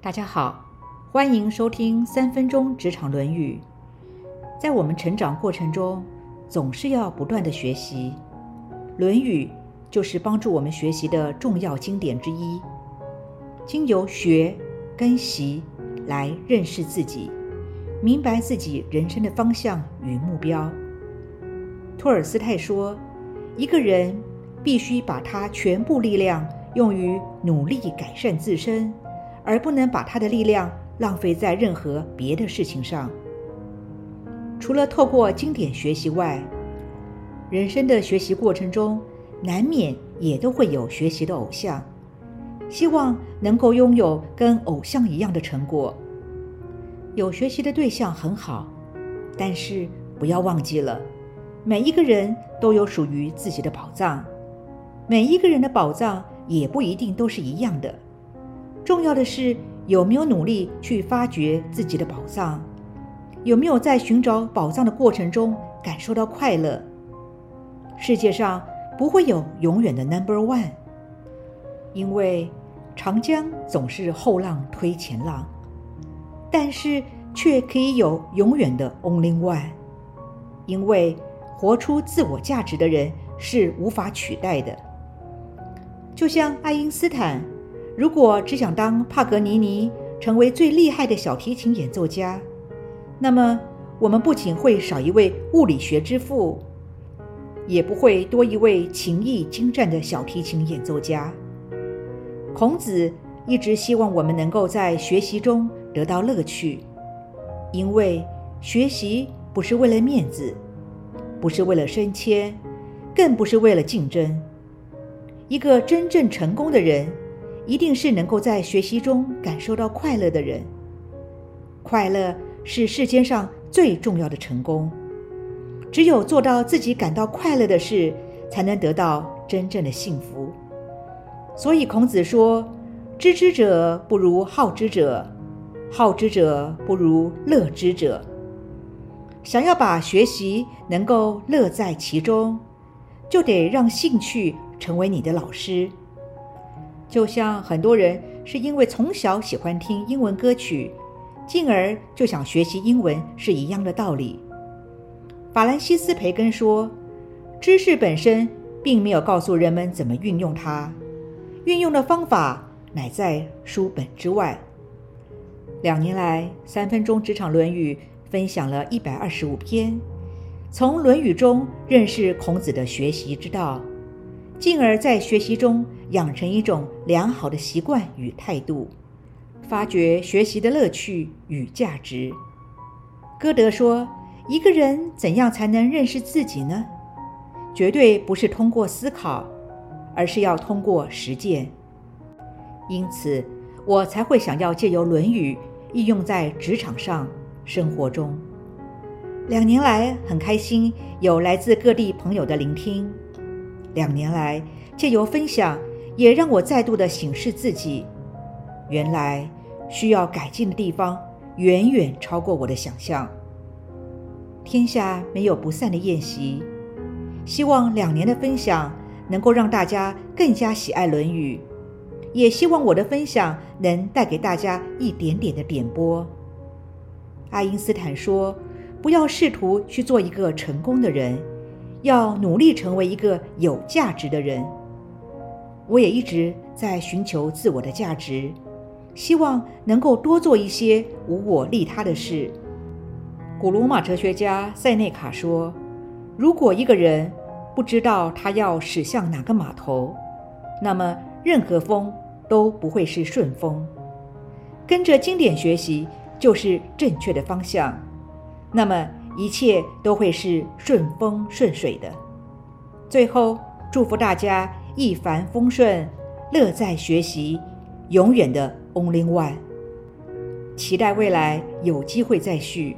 大家好，欢迎收听三分钟职场论语。在我们成长过程中，总是要不断的学习，《论语》就是帮助我们学习的重要经典之一。经由学跟习来认识自己，明白自己人生的方向与目标。托尔斯泰说：“一个人必须把他全部力量用于努力改善自身，而不能把他的力量浪费在任何别的事情上。”除了透过经典学习外，人生的学习过程中，难免也都会有学习的偶像，希望能够拥有跟偶像一样的成果。有学习的对象很好，但是不要忘记了。每一个人都有属于自己的宝藏，每一个人的宝藏也不一定都是一样的。重要的是有没有努力去发掘自己的宝藏，有没有在寻找宝藏的过程中感受到快乐。世界上不会有永远的 Number One，因为长江总是后浪推前浪，但是却可以有永远的 Only One，因为。活出自我价值的人是无法取代的。就像爱因斯坦，如果只想当帕格尼尼，成为最厉害的小提琴演奏家，那么我们不仅会少一位物理学之父，也不会多一位琴艺精湛的小提琴演奏家。孔子一直希望我们能够在学习中得到乐趣，因为学习不是为了面子。不是为了升迁，更不是为了竞争。一个真正成功的人，一定是能够在学习中感受到快乐的人。快乐是世间上最重要的成功。只有做到自己感到快乐的事，才能得到真正的幸福。所以孔子说：“知之者不如好之者，好之者不如乐之者。”想要把学习能够乐在其中，就得让兴趣成为你的老师。就像很多人是因为从小喜欢听英文歌曲，进而就想学习英文是一样的道理。法兰西斯·培根说：“知识本身并没有告诉人们怎么运用它，运用的方法乃在书本之外。”两年来，三分钟职场《论语》。分享了一百二十五篇，从《论语》中认识孔子的学习之道，进而，在学习中养成一种良好的习惯与态度，发掘学习的乐趣与价值。歌德说：“一个人怎样才能认识自己呢？绝对不是通过思考，而是要通过实践。因此，我才会想要借由《论语》应用在职场上。”生活中，两年来很开心有来自各地朋友的聆听。两年来借由分享，也让我再度的审视自己，原来需要改进的地方远远超过我的想象。天下没有不散的宴席，希望两年的分享能够让大家更加喜爱《论语》，也希望我的分享能带给大家一点点的点拨。爱因斯坦说：“不要试图去做一个成功的人，要努力成为一个有价值的人。”我也一直在寻求自我的价值，希望能够多做一些无我利他的事。古罗马哲学家塞内卡说：“如果一个人不知道他要驶向哪个码头，那么任何风都不会是顺风。”跟着经典学习。就是正确的方向，那么一切都会是顺风顺水的。最后，祝福大家一帆风顺，乐在学习，永远的 Only One。期待未来有机会再续。